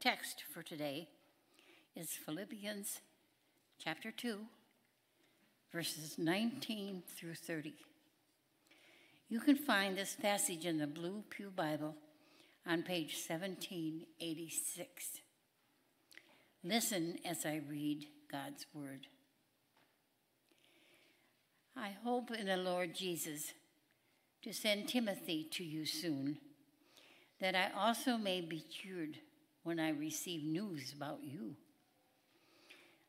text for today is Philippians chapter 2, verses 19 through 30. You can find this passage in the Blue Pew Bible on page 1786. Listen as I read God's Word. I hope in the Lord Jesus to send Timothy to you soon, that I also may be cured when I receive news about you.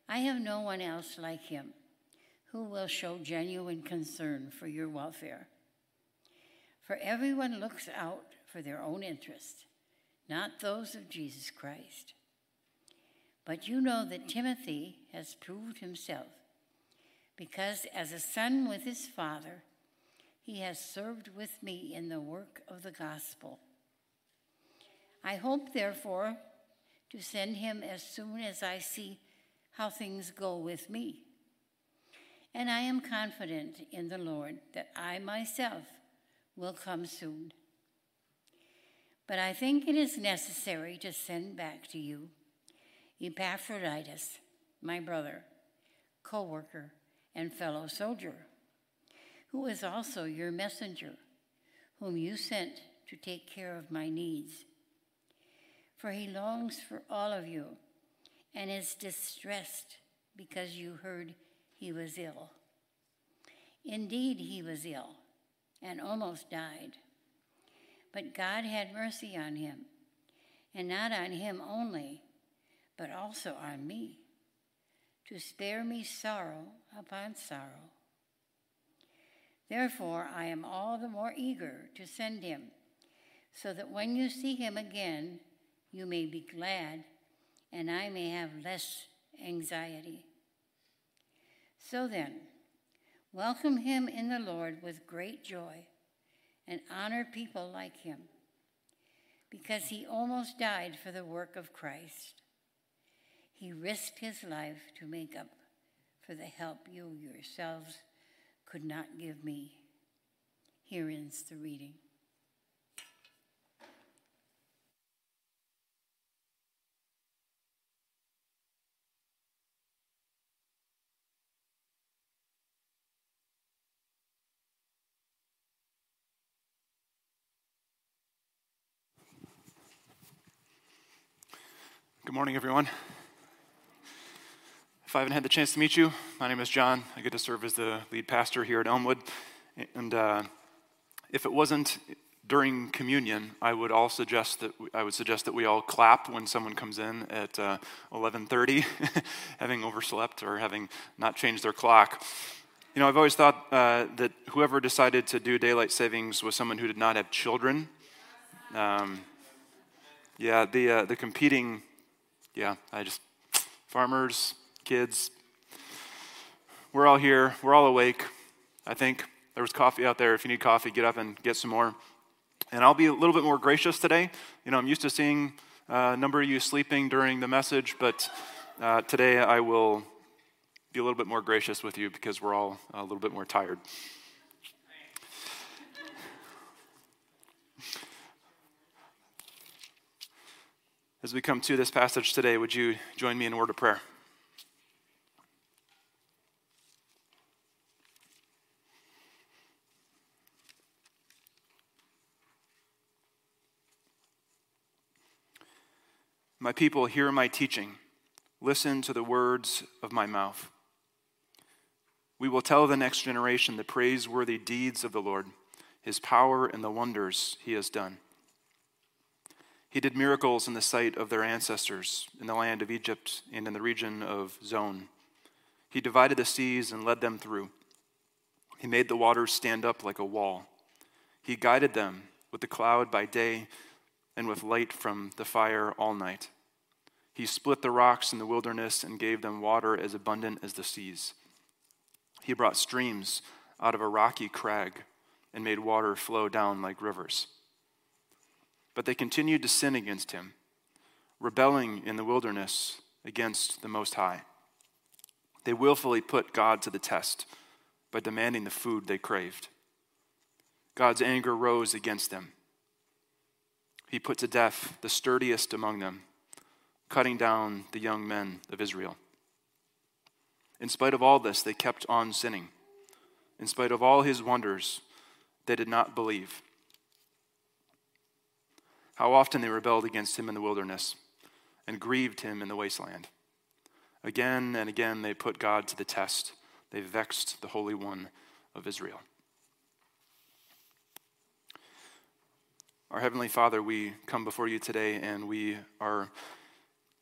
I have no one else like him who will show genuine concern for your welfare. For everyone looks out for their own interest, not those of Jesus Christ. But you know that Timothy has proved himself, because as a son with his father, he has served with me in the work of the gospel. I hope, therefore, to send him as soon as I see how things go with me. And I am confident in the Lord that I myself will come soon. But I think it is necessary to send back to you Epaphroditus, my brother, co worker, and fellow soldier, who is also your messenger, whom you sent to take care of my needs. For he longs for all of you and is distressed because you heard he was ill. Indeed, he was ill and almost died. But God had mercy on him, and not on him only but also on me, to spare me sorrow upon sorrow. Therefore, I am all the more eager to send him, so that when you see him again, you may be glad, and I may have less anxiety. So then, welcome him in the Lord with great joy, and honor people like him, because he almost died for the work of Christ he risked his life to make up for the help you yourselves could not give me. Here ends the reading. Good morning, everyone. If I haven't had the chance to meet you, my name is John. I get to serve as the lead pastor here at Elmwood. And uh, if it wasn't during communion, I would all suggest that we, I would suggest that we all clap when someone comes in at uh, 11:30, having overslept or having not changed their clock. You know, I've always thought uh, that whoever decided to do daylight savings was someone who did not have children. Um, yeah, the uh, the competing. Yeah, I just farmers, kids. We're all here. We're all awake. I think there was coffee out there. If you need coffee, get up and get some more. And I'll be a little bit more gracious today. You know, I'm used to seeing uh, a number of you sleeping during the message, but uh, today I will be a little bit more gracious with you because we're all a little bit more tired. As we come to this passage today, would you join me in a word of prayer? My people, hear my teaching. Listen to the words of my mouth. We will tell the next generation the praiseworthy deeds of the Lord, his power and the wonders he has done. He did miracles in the sight of their ancestors in the land of Egypt and in the region of Zoan. He divided the seas and led them through. He made the waters stand up like a wall. He guided them with the cloud by day and with light from the fire all night. He split the rocks in the wilderness and gave them water as abundant as the seas. He brought streams out of a rocky crag and made water flow down like rivers. But they continued to sin against him, rebelling in the wilderness against the Most High. They willfully put God to the test by demanding the food they craved. God's anger rose against them he put to death the sturdiest among them, cutting down the young men of Israel. In spite of all this, they kept on sinning. In spite of all his wonders, they did not believe. How often they rebelled against him in the wilderness and grieved him in the wasteland. Again and again they put God to the test. They vexed the Holy One of Israel. Our Heavenly Father, we come before you today and we are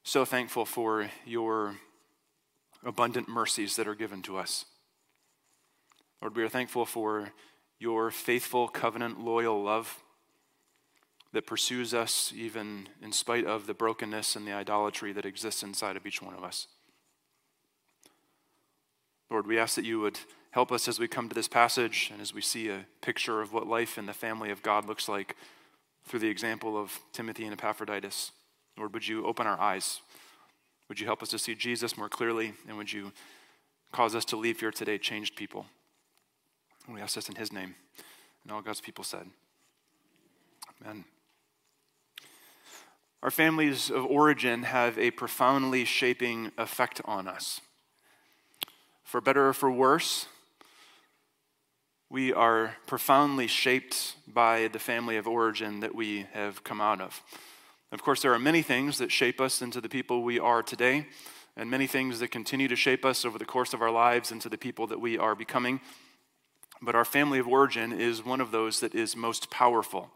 so thankful for your abundant mercies that are given to us. Lord, we are thankful for your faithful, covenant, loyal love that pursues us even in spite of the brokenness and the idolatry that exists inside of each one of us. Lord, we ask that you would help us as we come to this passage and as we see a picture of what life in the family of God looks like through the example of Timothy and Epaphroditus. Lord, would you open our eyes? Would you help us to see Jesus more clearly? And would you cause us to leave here today changed people? We ask this in his name. And all God's people said, Amen. Our families of origin have a profoundly shaping effect on us. For better or for worse, we are profoundly shaped by the family of origin that we have come out of. Of course, there are many things that shape us into the people we are today, and many things that continue to shape us over the course of our lives into the people that we are becoming. But our family of origin is one of those that is most powerful.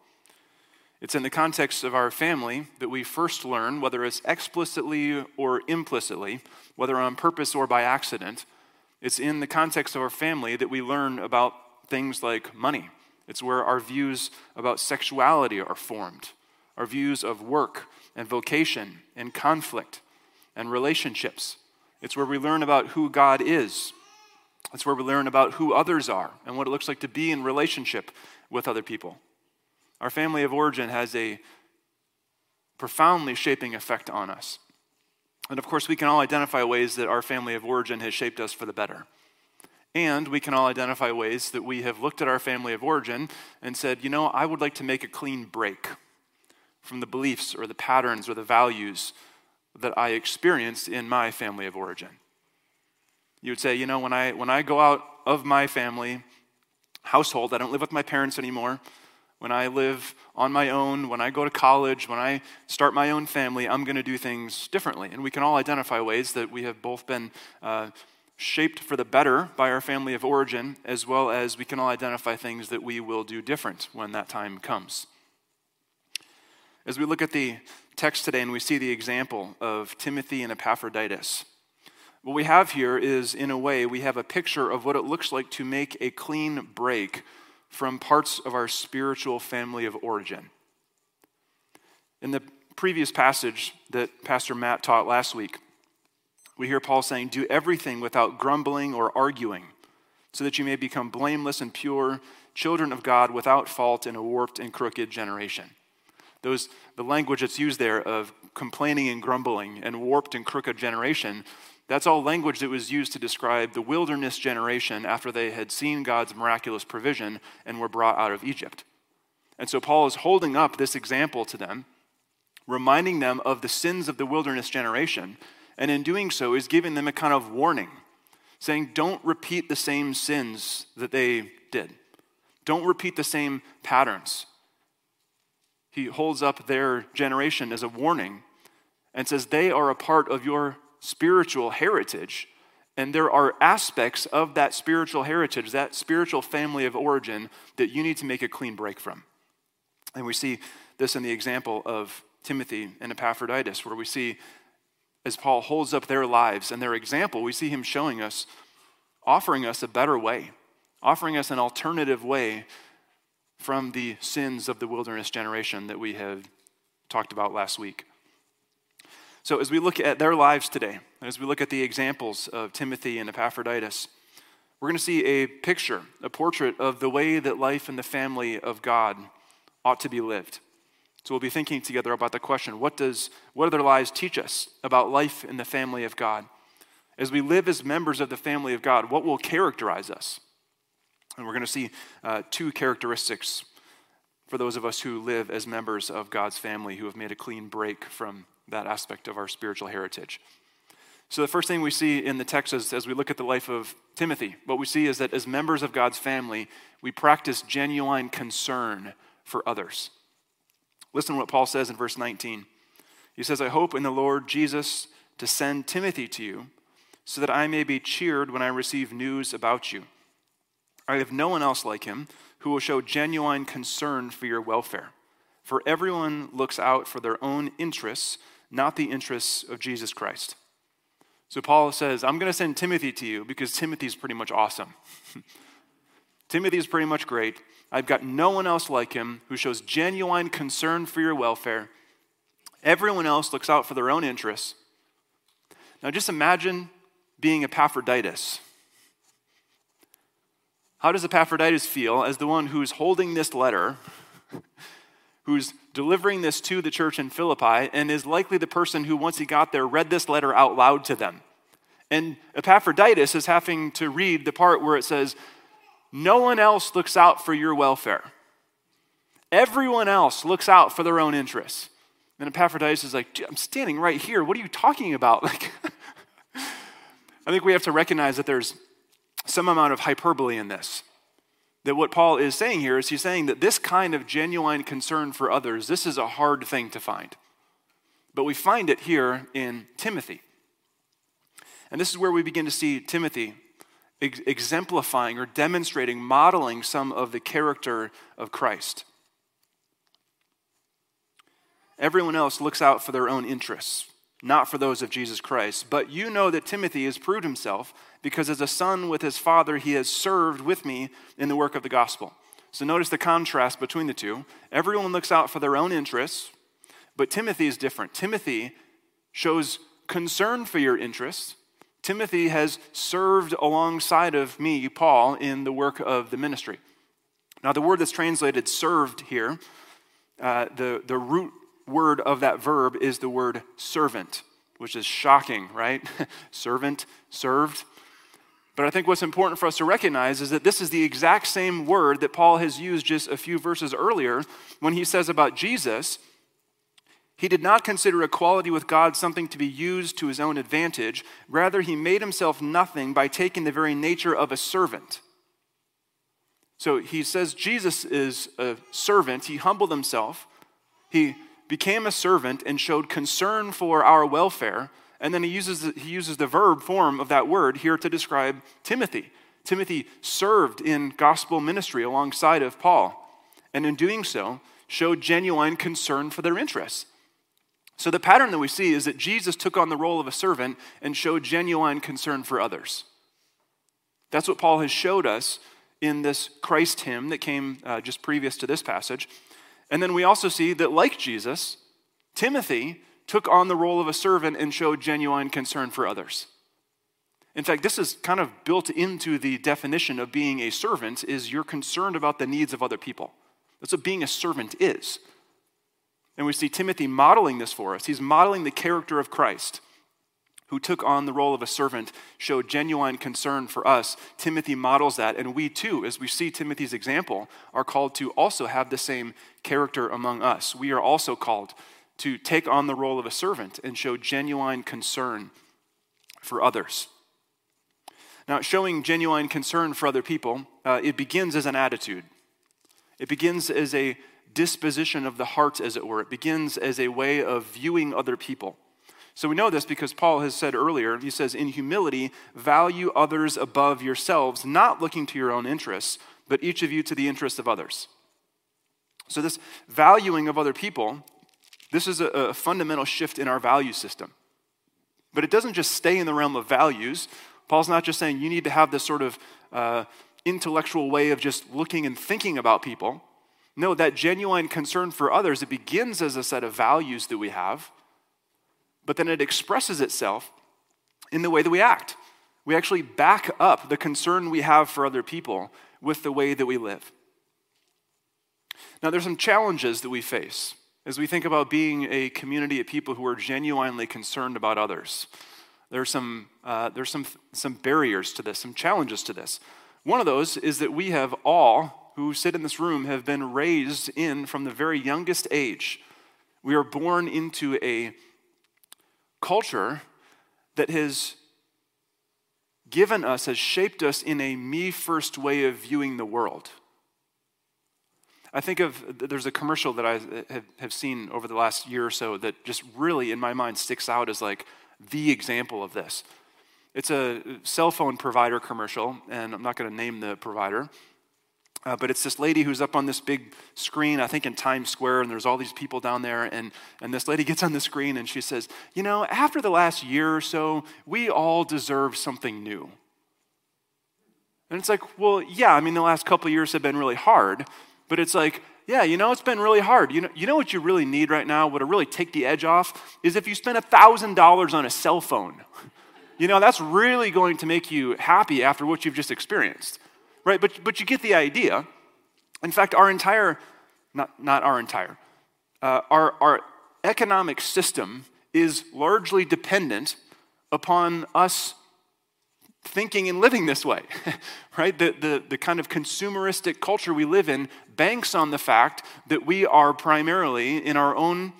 It's in the context of our family that we first learn, whether it's explicitly or implicitly, whether on purpose or by accident, it's in the context of our family that we learn about things like money. It's where our views about sexuality are formed, our views of work and vocation and conflict and relationships. It's where we learn about who God is. It's where we learn about who others are and what it looks like to be in relationship with other people. Our family of origin has a profoundly shaping effect on us. And of course, we can all identify ways that our family of origin has shaped us for the better. And we can all identify ways that we have looked at our family of origin and said, you know, I would like to make a clean break from the beliefs or the patterns or the values that I experienced in my family of origin. You would say, you know, when I, when I go out of my family household, I don't live with my parents anymore when I live on my own, when I go to college, when I start my own family, I'm going to do things differently. And we can all identify ways that we have both been uh, shaped for the better by our family of origin, as well as we can all identify things that we will do different when that time comes. As we look at the text today and we see the example of Timothy and Epaphroditus, what we have here is, in a way, we have a picture of what it looks like to make a clean break from parts of our spiritual family of origin. In the previous passage that Pastor Matt taught last week, we hear Paul saying, Do everything without grumbling or arguing, so that you may become blameless and pure, children of God without fault in a warped and crooked generation. Those, the language that's used there of complaining and grumbling and warped and crooked generation that's all language that was used to describe the wilderness generation after they had seen God's miraculous provision and were brought out of Egypt. And so Paul is holding up this example to them, reminding them of the sins of the wilderness generation, and in doing so is giving them a kind of warning, saying, Don't repeat the same sins that they did. Don't repeat the same patterns. He holds up their generation as a warning and says, They are a part of your spiritual heritage. And there are aspects of that spiritual heritage, that spiritual family of origin, that you need to make a clean break from. And we see this in the example of Timothy and Epaphroditus, where we see as Paul holds up their lives and their example, we see him showing us, offering us a better way, offering us an alternative way from the sins of the wilderness generation that we had talked about last week. So, as we look at their lives today, as we look at the examples of Timothy and Epaphroditus, we're going to see a picture, a portrait of the way that life in the family of God ought to be lived. So, we'll be thinking together about the question what, does, what do their lives teach us about life in the family of God? As we live as members of the family of God, what will characterize us? And we're going to see uh, two characteristics for those of us who live as members of God's family who have made a clean break from that aspect of our spiritual heritage. So, the first thing we see in the text is, as we look at the life of Timothy, what we see is that as members of God's family, we practice genuine concern for others. Listen to what Paul says in verse 19. He says, I hope in the Lord Jesus to send Timothy to you, so that I may be cheered when I receive news about you. I have no one else like him who will show genuine concern for your welfare. For everyone looks out for their own interests, not the interests of Jesus Christ. So Paul says, I'm going to send Timothy to you because Timothy's pretty much awesome. Timothy's pretty much great. I've got no one else like him who shows genuine concern for your welfare. Everyone else looks out for their own interests. Now just imagine being Epaphroditus. How does Epaphroditus feel as the one who's holding this letter, who's delivering this to the church in Philippi, and is likely the person who, once he got there, read this letter out loud to them? And Epaphroditus is having to read the part where it says, no one else looks out for your welfare. Everyone else looks out for their own interests. And Epaphroditus is like, I'm standing right here. What are you talking about? Like, I think we have to recognize that there's some amount of hyperbole in this. That what Paul is saying here is he's saying that this kind of genuine concern for others, this is a hard thing to find. But we find it here in Timothy. And this is where we begin to see Timothy ex- exemplifying or demonstrating, modeling some of the character of Christ. Everyone else looks out for their own interests, not for those of Jesus Christ. But you know that Timothy has proved himself because as a son with his father, he has served with me in the work of the gospel. So notice the contrast between the two. Everyone looks out for their own interests, but Timothy is different. Timothy shows concern for your interests Timothy has served alongside of me, Paul, in the work of the ministry. Now, the word that's translated served here, uh, the, the root word of that verb is the word servant, which is shocking, right? servant, served. But I think what's important for us to recognize is that this is the exact same word that Paul has used just a few verses earlier when he says about Jesus he did not consider equality with God something to be used to his own advantage. Rather, he made himself nothing by taking the very nature of a servant. So he says Jesus is a servant. He humbled himself. He became a servant and showed concern for our welfare. And then he uses, the, he uses the verb form of that word here to describe Timothy. Timothy served in gospel ministry alongside of Paul. And in doing so, showed genuine concern for their interests. So, the pattern that we see is that Jesus took on the role of a servant and showed genuine concern for others. That's what Paul has showed us in this Christ hymn that came uh, just previous to this passage. And then we also see that, like Jesus, Timothy took on the role of a servant and showed genuine concern for others. In fact, this is kind of built into the definition of being a servant is you're concerned about the needs of other people. That's what being a servant is. And we see Timothy modeling this for us. He's modeling the character of Christ, who took on the role of a servant, showed genuine concern for us. Timothy models that, and we too, as we see Timothy's example, are called to also have the same character among us. We are also called to take on the role of a servant and show genuine concern for others. Now, showing genuine concern for other people, uh, it begins as an attitude. It begins as a disposition of the heart, as it were. It begins as a way of viewing other people. So we know this because Paul has said earlier, he says, in humility, value others above yourselves, not looking to your own interests, but each of you to the interests of others. So, this valuing of other people, this is a, a fundamental shift in our value system. But it doesn't just stay in the realm of values. Paul's not just saying you need to have this sort of uh, intellectual way of just looking and thinking about people. No, that genuine concern for others, it begins as a set of values that we have, but then it expresses itself in the way that we act. We actually back up the concern we have for other people with the way that we live. Now, there's some challenges that we face as we think about being a community of people who are genuinely concerned about others. There's some, uh, there's some, some barriers to this, some challenges to this. One of those is that we have all who sit in this room have been raised in from the very youngest age. We are born into a culture that has given us, has shaped us in a me first way of viewing the world. I think of there's a commercial that I have, have seen over the last year or so that just really, in my mind, sticks out as like the example of this. It's a cell phone provider commercial, and I'm not going to name the provider. Uh, but it's this lady who's up on this big screen, I think in Times Square, and there's all these people down there. And, and this lady gets on the screen and she says, You know, after the last year or so, we all deserve something new. And it's like, Well, yeah, I mean, the last couple years have been really hard, but it's like, yeah, you know, it's been really hard. You know, you know what you really need right now, what'll really take the edge off, is if you spend $1,000 on a cell phone. You know, that's really going to make you happy after what you've just experienced right? But, but you get the idea. In fact, our entire, not, not our entire, uh, our, our economic system is largely dependent upon us thinking and living this way, right? The, the, the kind of consumeristic culture we live in banks on the fact that we are primarily in our own,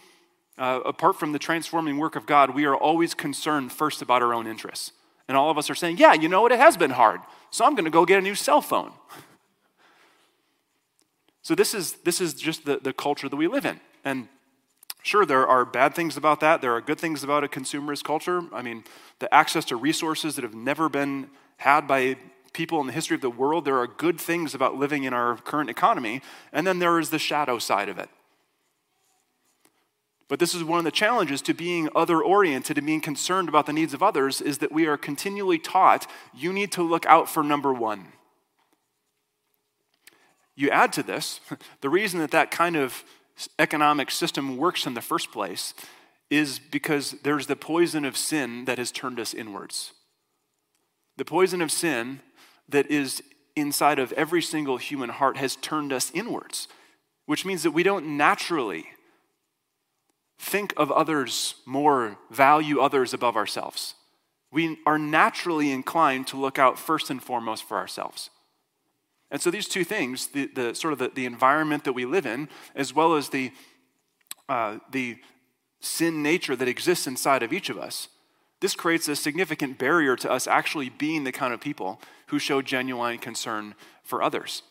uh, apart from the transforming work of God, we are always concerned first about our own interests. And all of us are saying, yeah, you know what? It has been hard. So I'm going to go get a new cell phone. So this is, this is just the, the culture that we live in. And sure, there are bad things about that. There are good things about a consumerist culture. I mean, the access to resources that have never been had by people in the history of the world. There are good things about living in our current economy. And then there is the shadow side of it. But this is one of the challenges to being other oriented and being concerned about the needs of others is that we are continually taught you need to look out for number one. You add to this, the reason that that kind of economic system works in the first place is because there's the poison of sin that has turned us inwards. The poison of sin that is inside of every single human heart has turned us inwards, which means that we don't naturally think of others more, value others above ourselves. We are naturally inclined to look out first and foremost for ourselves. And so these two things, the, the sort of the, the, environment that we live in, as well as the, uh, the sin nature that exists inside of each of us, this creates a significant barrier to us actually being the kind of people who show genuine concern for others.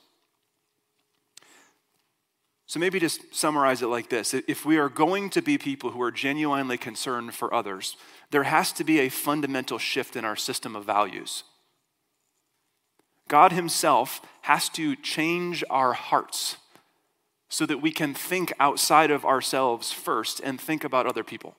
So maybe just summarize it like this if we are going to be people who are genuinely concerned for others, there has to be a fundamental shift in our system of values. God Himself has to change our hearts so that we can think outside of ourselves first and think about other people.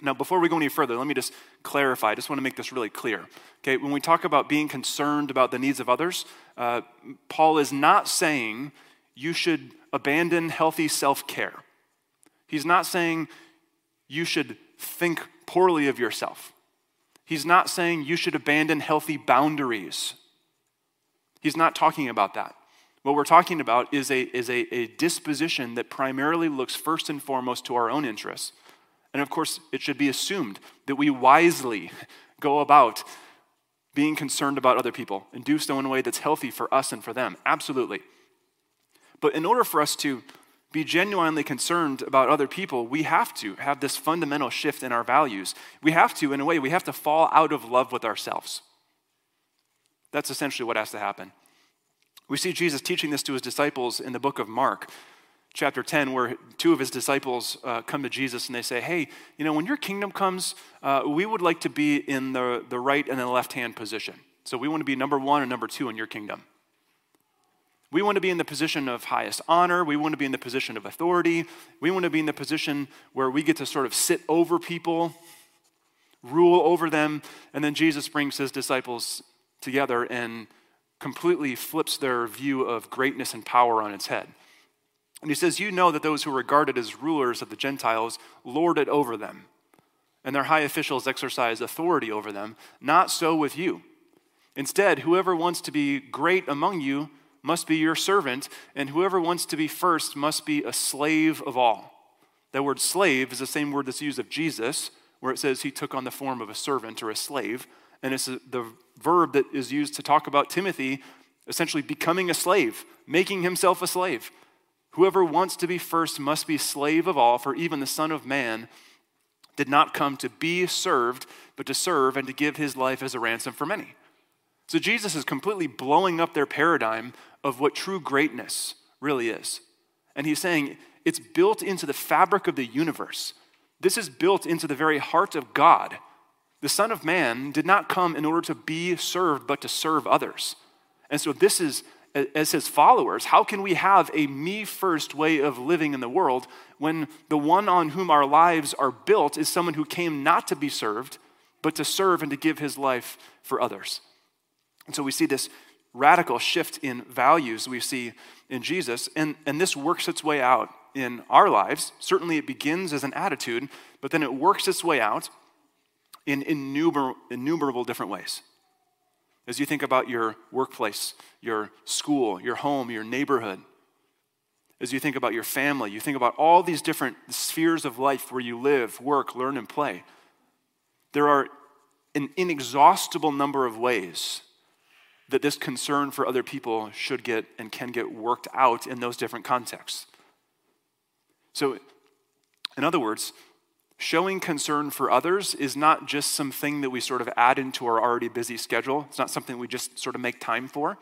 Now, before we go any further, let me just clarify. I just want to make this really clear. Okay, when we talk about being concerned about the needs of others, uh, Paul is not saying you should abandon healthy self care. He's not saying you should think poorly of yourself. He's not saying you should abandon healthy boundaries. He's not talking about that. What we're talking about is a, is a, a disposition that primarily looks first and foremost to our own interests. And of course, it should be assumed that we wisely go about being concerned about other people and do so in a way that's healthy for us and for them. Absolutely. But in order for us to be genuinely concerned about other people, we have to have this fundamental shift in our values. We have to, in a way, we have to fall out of love with ourselves. That's essentially what has to happen. We see Jesus teaching this to his disciples in the book of Mark, chapter 10, where two of his disciples uh, come to Jesus and they say, Hey, you know, when your kingdom comes, uh, we would like to be in the, the right and the left hand position. So we want to be number one and number two in your kingdom. We want to be in the position of highest honor. We want to be in the position of authority. We want to be in the position where we get to sort of sit over people, rule over them. And then Jesus brings his disciples together and completely flips their view of greatness and power on its head. And he says, You know that those who are regarded as rulers of the Gentiles lord it over them, and their high officials exercise authority over them. Not so with you. Instead, whoever wants to be great among you must be your servant, and whoever wants to be first must be a slave of all. That word slave is the same word that's used of Jesus, where it says he took on the form of a servant or a slave. And it's the verb that is used to talk about Timothy essentially becoming a slave, making himself a slave. Whoever wants to be first must be slave of all, for even the Son of Man did not come to be served, but to serve and to give his life as a ransom for many. So Jesus is completely blowing up their paradigm of what true greatness really is. And he's saying it's built into the fabric of the universe. This is built into the very heart of God. The Son of Man did not come in order to be served, but to serve others. And so, this is, as his followers, how can we have a me first way of living in the world when the one on whom our lives are built is someone who came not to be served, but to serve and to give his life for others? And so, we see this radical shift in values we see in Jesus, and, and this works its way out in our lives. Certainly, it begins as an attitude, but then it works its way out in innumerable, innumerable different ways. As you think about your workplace, your school, your home, your neighborhood, as you think about your family, you think about all these different spheres of life where you live, work, learn, and play. There are an inexhaustible number of ways that this concern for other people should get and can get worked out in those different contexts. So, in other words, showing concern for others is not just something that we sort of add into our already busy schedule. It's not something we just sort of make time for.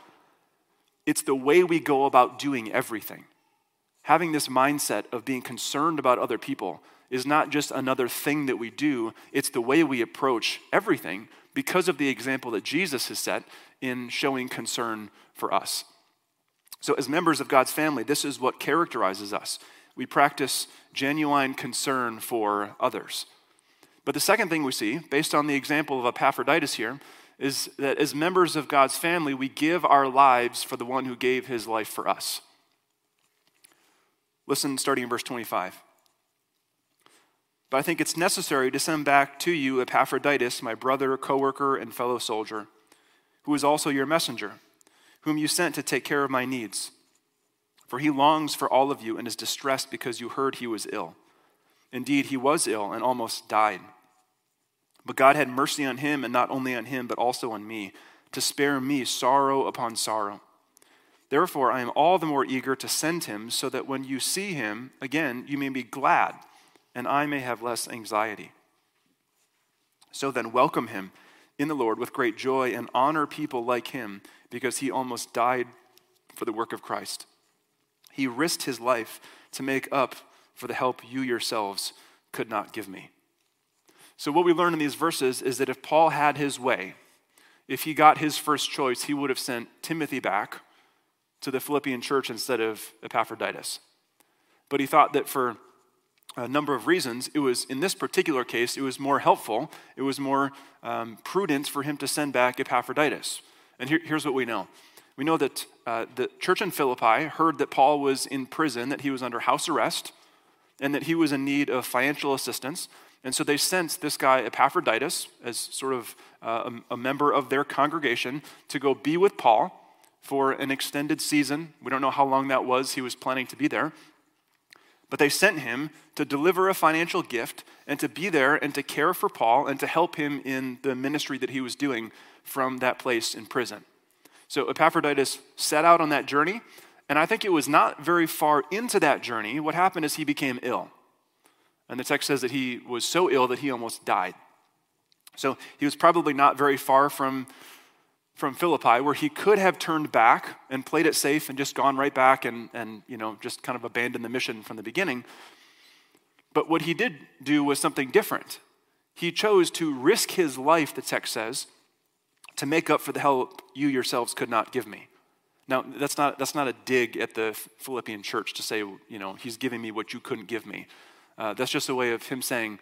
It's the way we go about doing everything. Having this mindset of being concerned about other people is not just another thing that we do, it's the way we approach everything because of the example that Jesus has set in showing concern for us. So, as members of God's family, this is what characterizes us we practice genuine concern for others. But the second thing we see, based on the example of Epaphroditus here, is that as members of God's family, we give our lives for the one who gave his life for us. Listen, starting in verse 25. But I think it's necessary to send back to you Epaphroditus, my brother, co worker, and fellow soldier, who is also your messenger, whom you sent to take care of my needs for he longs for all of you and is distressed because you heard he was ill. Indeed, he was ill and almost died. But God had mercy on him, and not only on him, but also on me, to spare me sorrow upon sorrow. Therefore, I am all the more eager to send him, so that when you see him again, you may be glad, and I may have less anxiety. So then, welcome him in the Lord with great joy, and honor people like him, because he almost died for the work of Christ he risked his life to make up for the help you yourselves could not give me. So, what we learn in these verses is that if Paul had his way, if he got his first choice, he would have sent Timothy back to the Philippian church instead of Epaphroditus. But he thought that for a number of reasons, it was, in this particular case, it was more helpful, it was more um, prudent for him to send back Epaphroditus. And here, here's what we know we know that uh, the church in Philippi heard that Paul was in prison, that he was under house arrest, and that he was in need of financial assistance. And so they sent this guy, Epaphroditus, as sort of uh, a, a member of their congregation, to go be with Paul for an extended season. We don't know how long that was, he was planning to be there. But they sent him to deliver a financial gift and to be there and to care for Paul and to help him in the ministry that he was doing from that place in prison. So Epaphroditus set out on that journey, and I think it was not very far into that journey. What happened is he became ill. And the text says that he was so ill that he almost died. So he was probably not very far from, from Philippi, where he could have turned back and played it safe and just gone right back and, and you know, just kind of abandoned the mission from the beginning. But what he did do was something different. He chose to risk his life, the text says, to make up for the help you yourselves could not give me. Now, that's not, that's not a dig at the Philippian church to say, you know, he's giving me what you couldn't give me. Uh, that's just a way of him saying,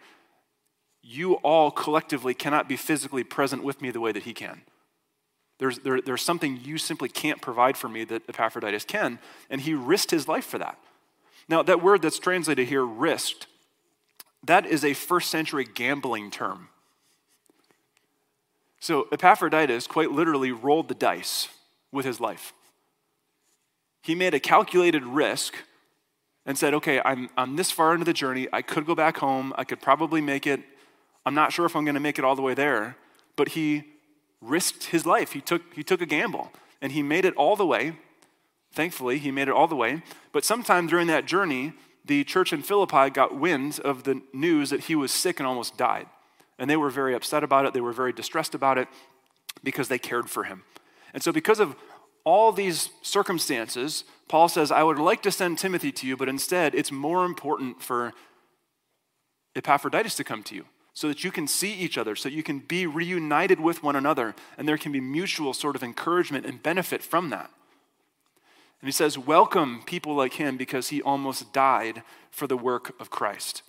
you all collectively cannot be physically present with me the way that he can. There's, there, there's something you simply can't provide for me that Epaphroditus can, and he risked his life for that. Now, that word that's translated here, risked, that is a first century gambling term. So Epaphroditus quite literally rolled the dice with his life. He made a calculated risk and said, okay, I'm, I'm this far into the journey. I could go back home. I could probably make it. I'm not sure if I'm going to make it all the way there. But he risked his life. He took, he took a gamble and he made it all the way. Thankfully, he made it all the way. But sometime during that journey, the church in Philippi got wind of the news that he was sick and almost died. And they were very upset about it. They were very distressed about it because they cared for him. And so, because of all these circumstances, Paul says, I would like to send Timothy to you, but instead, it's more important for Epaphroditus to come to you so that you can see each other, so you can be reunited with one another, and there can be mutual sort of encouragement and benefit from that. And he says, Welcome people like him because he almost died for the work of Christ.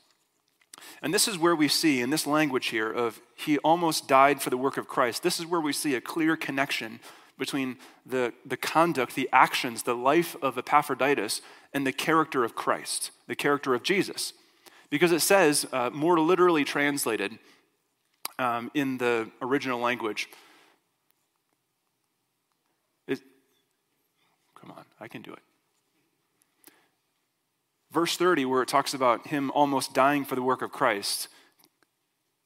And this is where we see, in this language here, of he almost died for the work of Christ, this is where we see a clear connection between the, the conduct, the actions, the life of Epaphroditus, and the character of Christ, the character of Jesus. Because it says, uh, more literally translated um, in the original language, it, come on, I can do it. Verse 30, where it talks about him almost dying for the work of Christ,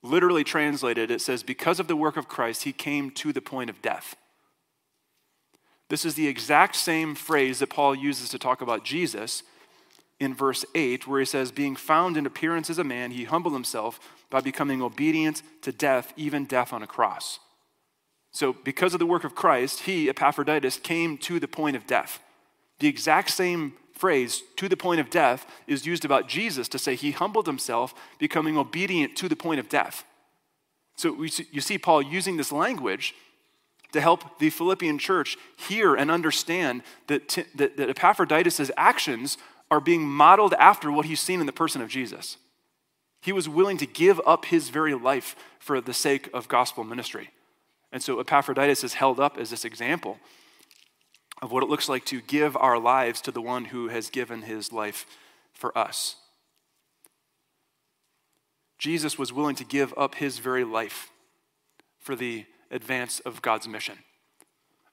literally translated, it says, Because of the work of Christ, he came to the point of death. This is the exact same phrase that Paul uses to talk about Jesus in verse 8, where he says, Being found in appearance as a man, he humbled himself by becoming obedient to death, even death on a cross. So, because of the work of Christ, he, Epaphroditus, came to the point of death. The exact same phrase, to the point of death, is used about Jesus to say he humbled himself, becoming obedient to the point of death. So, see, you see Paul using this language to help the Philippian church hear and understand that, that, that Epaphroditus' actions are being modeled after what he's seen in the person of Jesus. He was willing to give up his very life for the sake of gospel ministry. And so Epaphroditus is held up as this example of what it looks like to give our lives to the one who has given his life for us. Jesus was willing to give up his very life for the advance of God's mission.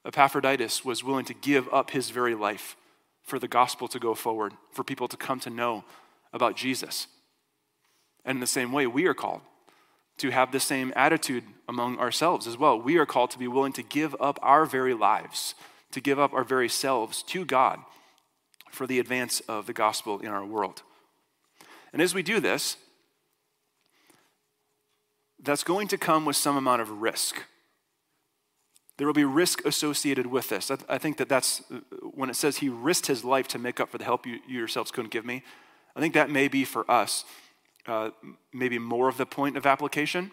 Epaphroditus was willing to give up his very life for the gospel to go forward, for people to come to know about Jesus. And in the same way, we are called to have the same attitude among ourselves as well. We are called to be willing to give up our very lives, to give up our very selves to God for the advance of the gospel in our world. And as we do this, that's going to come with some amount of risk. There will be risk associated with this. I, I, think that that's when it says he risked his life to make up for the help you, you yourselves couldn't give me. I think that may be for us uh, maybe more of the point of application.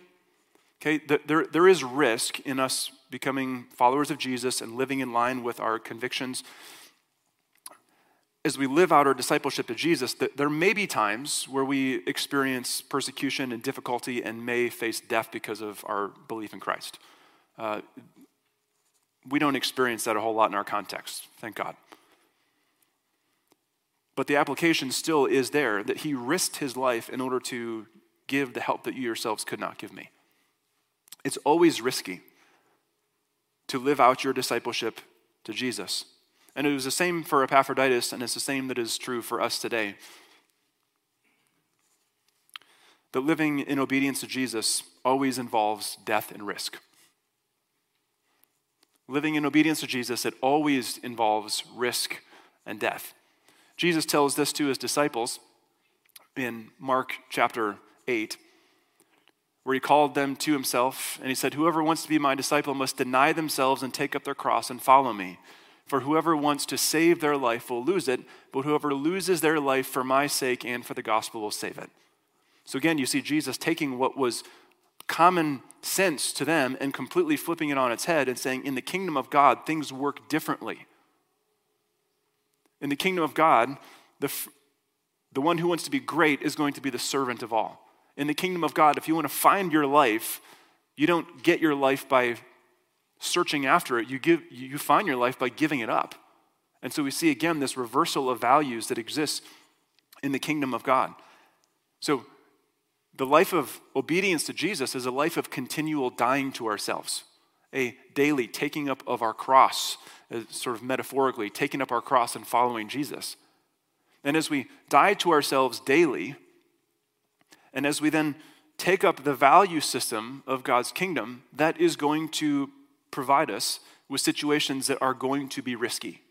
Okay, there, there is risk in us becoming followers of Jesus and living in line with our convictions. As we live out our discipleship to Jesus, there may be times where we experience persecution and difficulty and may face death because of our belief in Christ. Uh, we don't experience that a whole lot in our context, thank God. But the application still is there that he risked his life in order to give the help that you yourselves could not give me. It's always risky to live out your discipleship to Jesus. And it was the same for Epaphroditus, and it's the same that is true for us today. That living in obedience to Jesus always involves death and risk living in obedience to Jesus, it always involves risk and death. Jesus tells this to his disciples in Mark chapter 8, where he called them to himself and he said, Whoever wants to be my disciple must deny themselves and take up their cross and follow me. For whoever wants to save their life will lose it, but whoever loses their life for my sake and for the gospel will save it. So again, you see Jesus taking what was common sense to them and completely flipping it on its head and saying, in the kingdom of God, things work differently. In the kingdom of God, the, the one who wants to be great is going to be the servant of all. In the kingdom of God, if you want to find your life, you don't get your life by searching after it. You, give, you find your life by giving it up. And so we see again this reversal of values that exists in the kingdom of God. So the life of obedience to Jesus is a life of continual dying to ourselves, a daily taking up of our cross, uh, sort of metaphorically, taking up our cross and following Jesus. And as we die to ourselves daily, and as we then take up the value system of God's kingdom, that is going to provide us with situations that are going to be risky.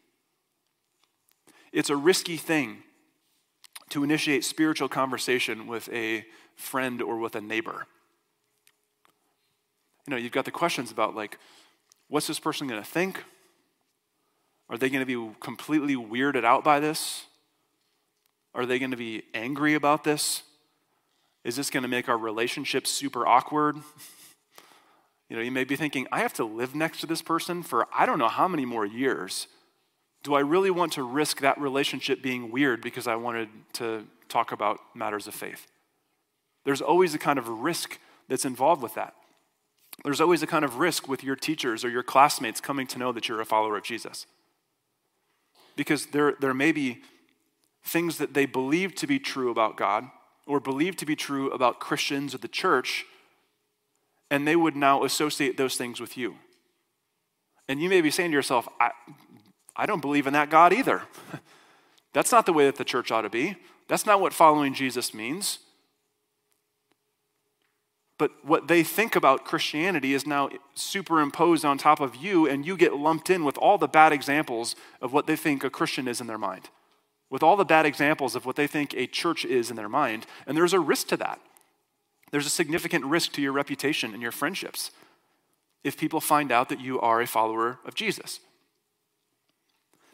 It's a risky thing to initiate spiritual conversation with a friend or with a neighbor. You know, you've got the questions about, like, what's this person going to think? Are they going to be completely weirded out by this? Are they going to be angry about this? Is this going to make our relationship super awkward? You know, you may be thinking, I have to live next to this person for I don't know how many more years. Do I really want to risk that relationship being weird because I wanted to talk about matters of faith? There's always a kind of risk that's involved with that. There's always a kind of risk with your teachers or your classmates coming to know that you're a follower of Jesus. Because there, there may be things that they believe to be true about God or believed to be true about Christians or the church and they would now associate those things with you. And you may be saying to yourself, I, I don't believe in that God either. That's not the way that the church ought to be. That's not what following Jesus means. But what they think about Christianity is now superimposed on top of you, and you get lumped in with all the bad examples of what they think a Christian is in their mind, with all the bad examples of what they think a church is in their mind. And there's a risk to that. There's a significant risk to your reputation and your friendships if people find out that you are a follower of Jesus.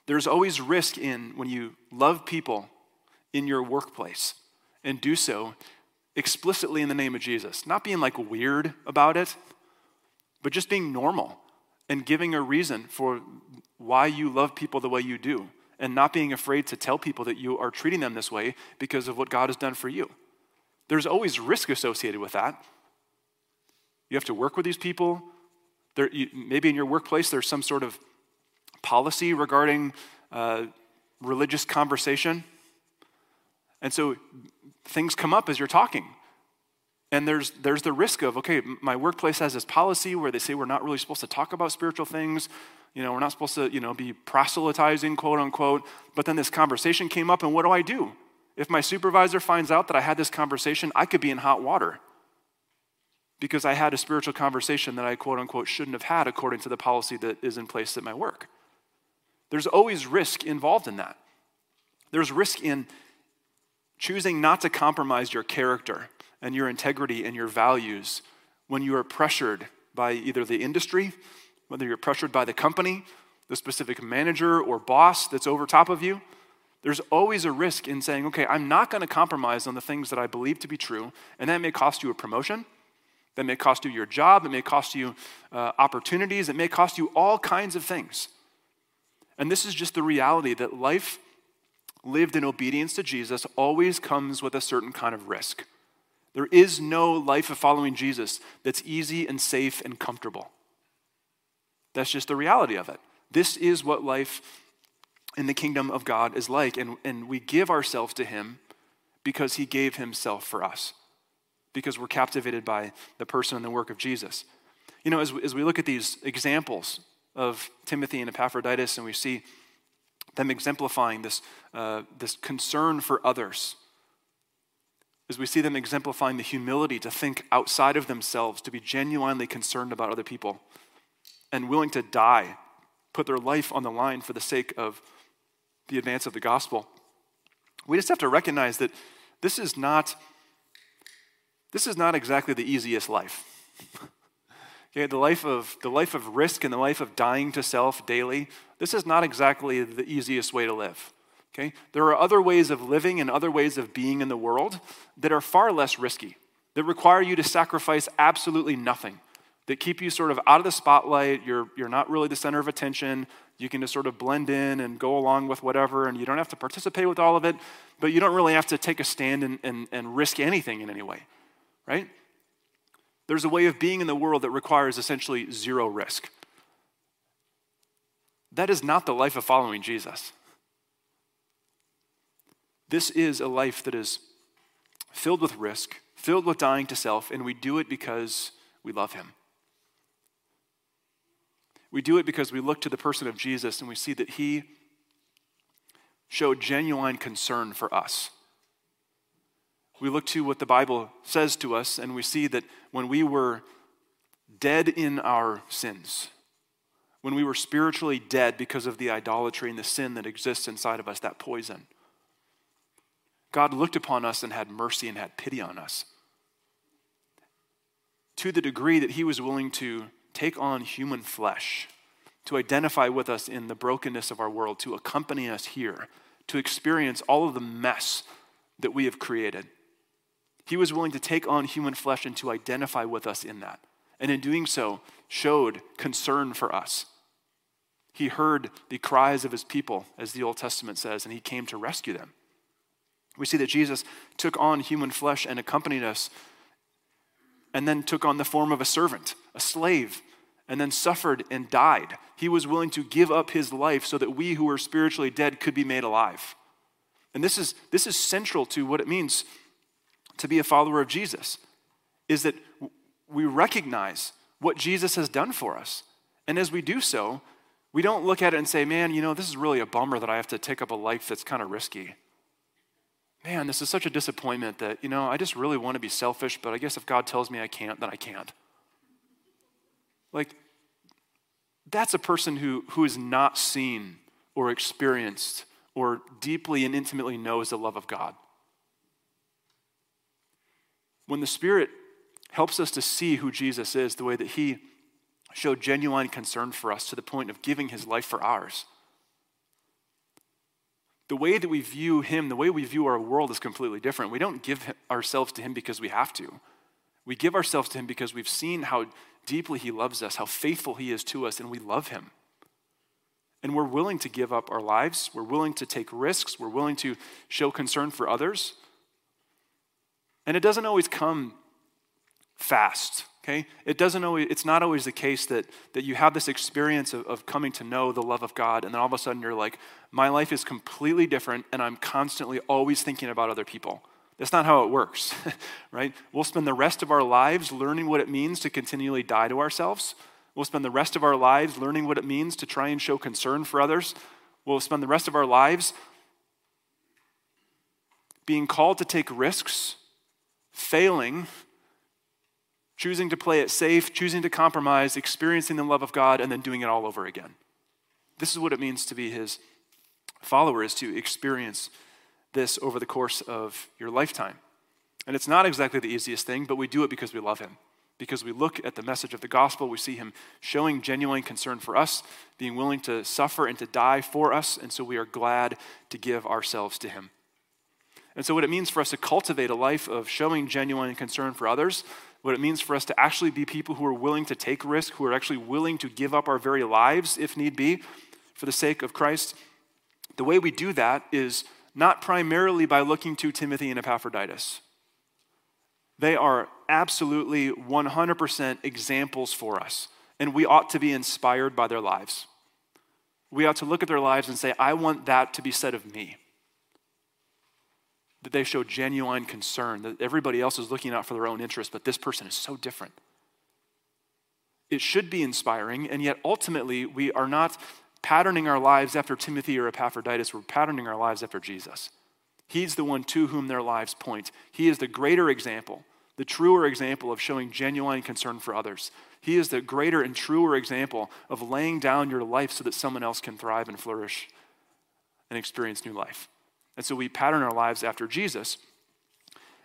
There's always risk in when you love people in your workplace and do so explicitly in the name of Jesus, not being like weird about it, but just being normal and giving a reason for why you love people the way you do and not being afraid to tell people that you are treating them this way because of what God has done for you. There's always risk associated with that. You have to work with these people. There, you, maybe in your workplace, there's some sort of policy regarding uh, religious conversation. And so things come up as you're talking. And there's, there's the risk of, okay, my workplace has this policy where they say we're not really supposed to talk about spiritual things. You know, we're not supposed to, you know, be proselytizing, quote unquote. But then this conversation came up, and what do I do? If my supervisor finds out that I had this conversation, I could be in hot water because I had a spiritual conversation that I quote unquote shouldn't have had according to the policy that is in place at my work. There's always risk involved in that. There's risk in choosing not to compromise your character and your integrity and your values when you are pressured by either the industry, whether you're pressured by the company, the specific manager or boss that's over top of you there's always a risk in saying, okay, I'm not going to compromise on the things that I believe to be true, and that may cost you a promotion. That may cost you your job. It may cost you uh, opportunities. It may cost you all kinds of things. And this is just the reality that life lived in obedience to Jesus always comes with a certain kind of risk. There is no life of following Jesus that's easy and safe and comfortable. That's just the reality of it. This is what life in the kingdom of God is like. And, and we give ourselves to Him because He gave Himself for us, because we're captivated by the person and the work of Jesus. You know, as, as we look at these examples of Timothy and Epaphroditus, and we see them exemplifying this, uh, this concern for others, as we see them exemplifying the humility to think outside of themselves, to be genuinely concerned about other people, and willing to die, put their life on the line for the sake of the advance of the gospel. We just have to recognize that this is not this is not exactly the easiest life. okay, the life of the life of risk and the life of dying to self daily, this is not exactly the easiest way to live. Okay? There are other ways of living and other ways of being in the world that are far less risky, that require you to sacrifice absolutely nothing, that keep you sort of out of the spotlight. You're, you're not really the center of attention. You can just sort of blend in and go along with whatever, and you don't have to participate with all of it, but you don't really have to take a stand and, and, and risk anything in any way, right? There's a way of being in the world that requires essentially zero risk. That is not the life of following Jesus. This is a life that is filled with risk, filled with dying to self, and we do it because we love Him. We do it because we look to the person of Jesus and we see that he showed genuine concern for us. We look to what the Bible says to us and we see that when we were dead in our sins, when we were spiritually dead because of the idolatry and the sin that exists inside of us, that poison, God looked upon us and had mercy and had pity on us. To the degree that he was willing to take on human flesh, to identify with us in the brokenness of our world, to accompany us here, to experience all of the mess that we have created. He was willing to take on human flesh and to identify with us in that. And in doing so, showed concern for us. He heard the cries of his people, as the Old Testament says, and he came to rescue them. We see that Jesus took on human flesh and accompanied us, and then took on the form of a servant, a slave, and then suffered and died. He was willing to give up his life so that we who were spiritually dead could be made alive. And this is, this is central to what it means to be a follower of Jesus, is that we recognize what Jesus has done for us. And as we do so, we don't look at it and say, man, you know, this is really a bummer that I have to take up a life that's kind of risky. Man, this is such a disappointment that, you know, I just really want to be selfish, but I guess if God tells me I can't, then I can't. Like, that's a person who, who is not seen or experienced or deeply and intimately knows the love of God. When the Spirit helps us to see who Jesus is, the way that He showed genuine concern for us to the point of giving His life for ours. The way that we view Him, the way we view our world is completely different. We don't give ourselves to Him because we have to. We give ourselves to Him because we've seen how deeply He loves us, how faithful He is to us, and we love Him. And we're willing to give up our lives. We're willing to take risks. We're willing to show concern for others. And it doesn't always come fast, okay? It doesn't always, it's not always the case that, that you have this experience of, of coming to know the love of God, and then all of a sudden you're like, my life is completely different, and I'm constantly always thinking about other people. That's not how it works, right? We'll spend the rest of our lives learning what it means to continually die to ourselves. We'll spend the rest of our lives learning what it means to try and show concern for others. We'll spend the rest of our lives being called to take risks failing, choosing to play it safe, choosing to compromise, experiencing the love of God, and then doing it all over again. This is what it means to be his follower, is to experience this over the course of your lifetime. And it's not exactly the easiest thing, but we do it because we love him. Because we look at the message of the gospel, we see him showing genuine concern for us, being willing to suffer and to die for us, and so we are glad to give ourselves to him. And so, what it means for us to cultivate a life of showing genuine concern for others, what it means for us to actually be people who are willing to take risk, who are actually willing to give up our very lives, if need be, for the sake of Christ, the way we do that is not primarily by looking to Timothy and Epaphroditus. They are absolutely 100% examples for us, and we ought to be inspired by their lives. We ought to look at their lives and say, I want that to be said of me that they show genuine concern, that everybody else is looking out for their own interest, but this person is so different. It should be inspiring, and yet ultimately, we are not patterning our lives after Timothy or Epaphroditus, we're patterning our lives after Jesus. He's the one to whom their lives point. He is the greater example, the truer example of showing genuine concern for others. He is the greater and truer example of laying down your life so that someone else can thrive and flourish and experience new life. And so we pattern our lives after Jesus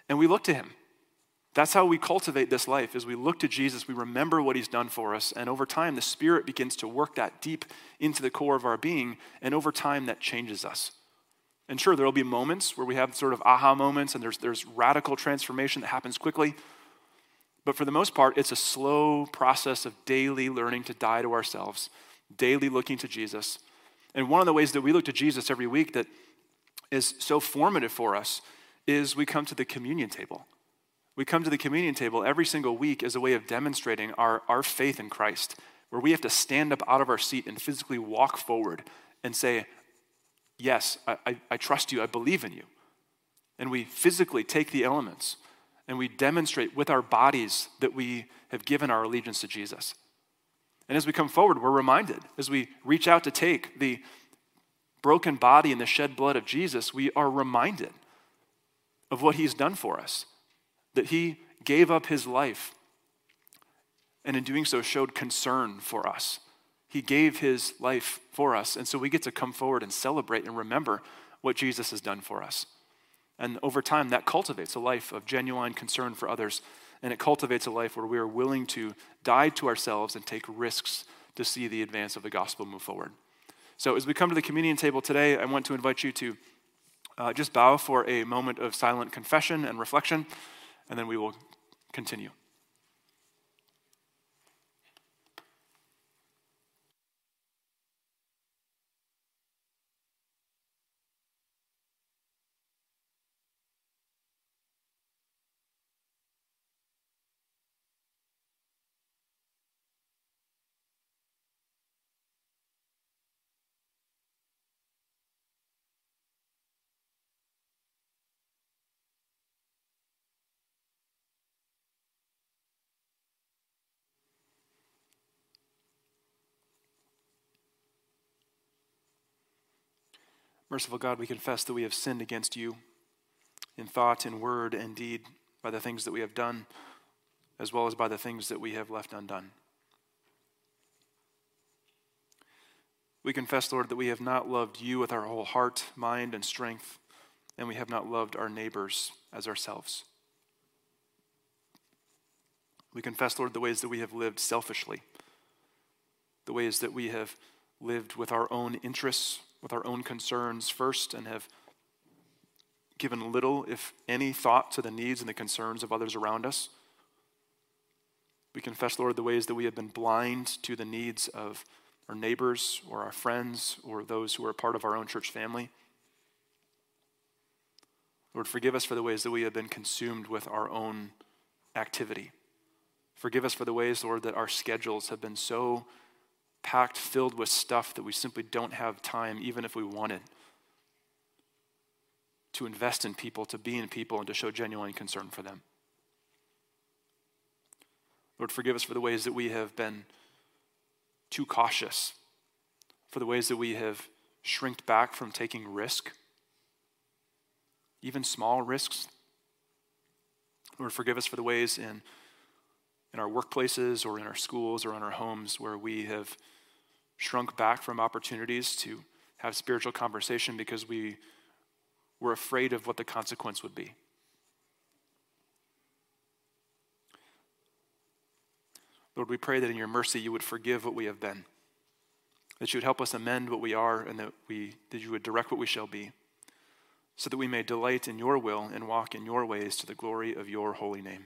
and we look to him. That's how we cultivate this life. As we look to Jesus, we remember what he's done for us, and over time the Spirit begins to work that deep into the core of our being, and over time that changes us. And sure, there will be moments where we have sort of aha moments and there's, there's radical transformation that happens quickly. But for the most part, it's a slow process of daily learning to die to ourselves, daily looking to Jesus. And one of the ways that we look to Jesus every week that is so formative for us is we come to the communion table. We come to the communion table every single week as a way of demonstrating our, our faith in Christ, where we have to stand up out of our seat and physically walk forward and say, Yes, I, I, I trust you, I believe in you. And we physically take the elements and we demonstrate with our bodies that we have given our allegiance to Jesus. And as we come forward, we're reminded, as we reach out to take the broken body and the shed blood of Jesus, we are reminded of what he's done for us. That he gave up his life and in doing so showed concern for us. He gave his life for us. And so we get to come forward and celebrate and remember what Jesus has done for us. And over time, that cultivates a life of genuine concern for others. And it cultivates a life where we are willing to die to ourselves and take risks to see the advance of the gospel move forward. So, as we come to the communion table today, I want to invite you to uh, just bow for a moment of silent confession and reflection, and then we will continue. Merciful God, we confess that we have sinned against you in thought, in word, and deed, by the things that we have done, as well as by the things that we have left undone. We confess, Lord, that we have not loved you with our whole heart, mind, and strength, and we have not loved our neighbors as ourselves. We confess, Lord, the ways that we have lived selfishly, the ways that we have lived with our own interests with our own concerns first and have given little, if any, thought to the needs and the concerns of others around us. We confess, Lord, the ways that we have been blind to the needs of our neighbors or our friends or those who are part of our own church family. Lord, forgive us for the ways that we have been consumed with our own activity. Forgive us for the ways, Lord, that our schedules have been so packed, filled with stuff that we simply don't have time, even if we wanted, to invest in people, to be in people, and to show genuine concern for them. Lord, forgive us for the ways that we have been too cautious, for the ways that we have shrinked back from taking risk, even small risks. Lord, forgive us for the ways in, in our workplaces or in our schools or in our homes where we have shrunk back from opportunities to have spiritual conversation because we were afraid of what the consequence would be. Lord, we pray that in your mercy you would forgive what we have been, that you would help us amend what we are, and that, we, that you would direct what we shall be, so that we may delight in your will and walk in your ways to the glory of your holy name.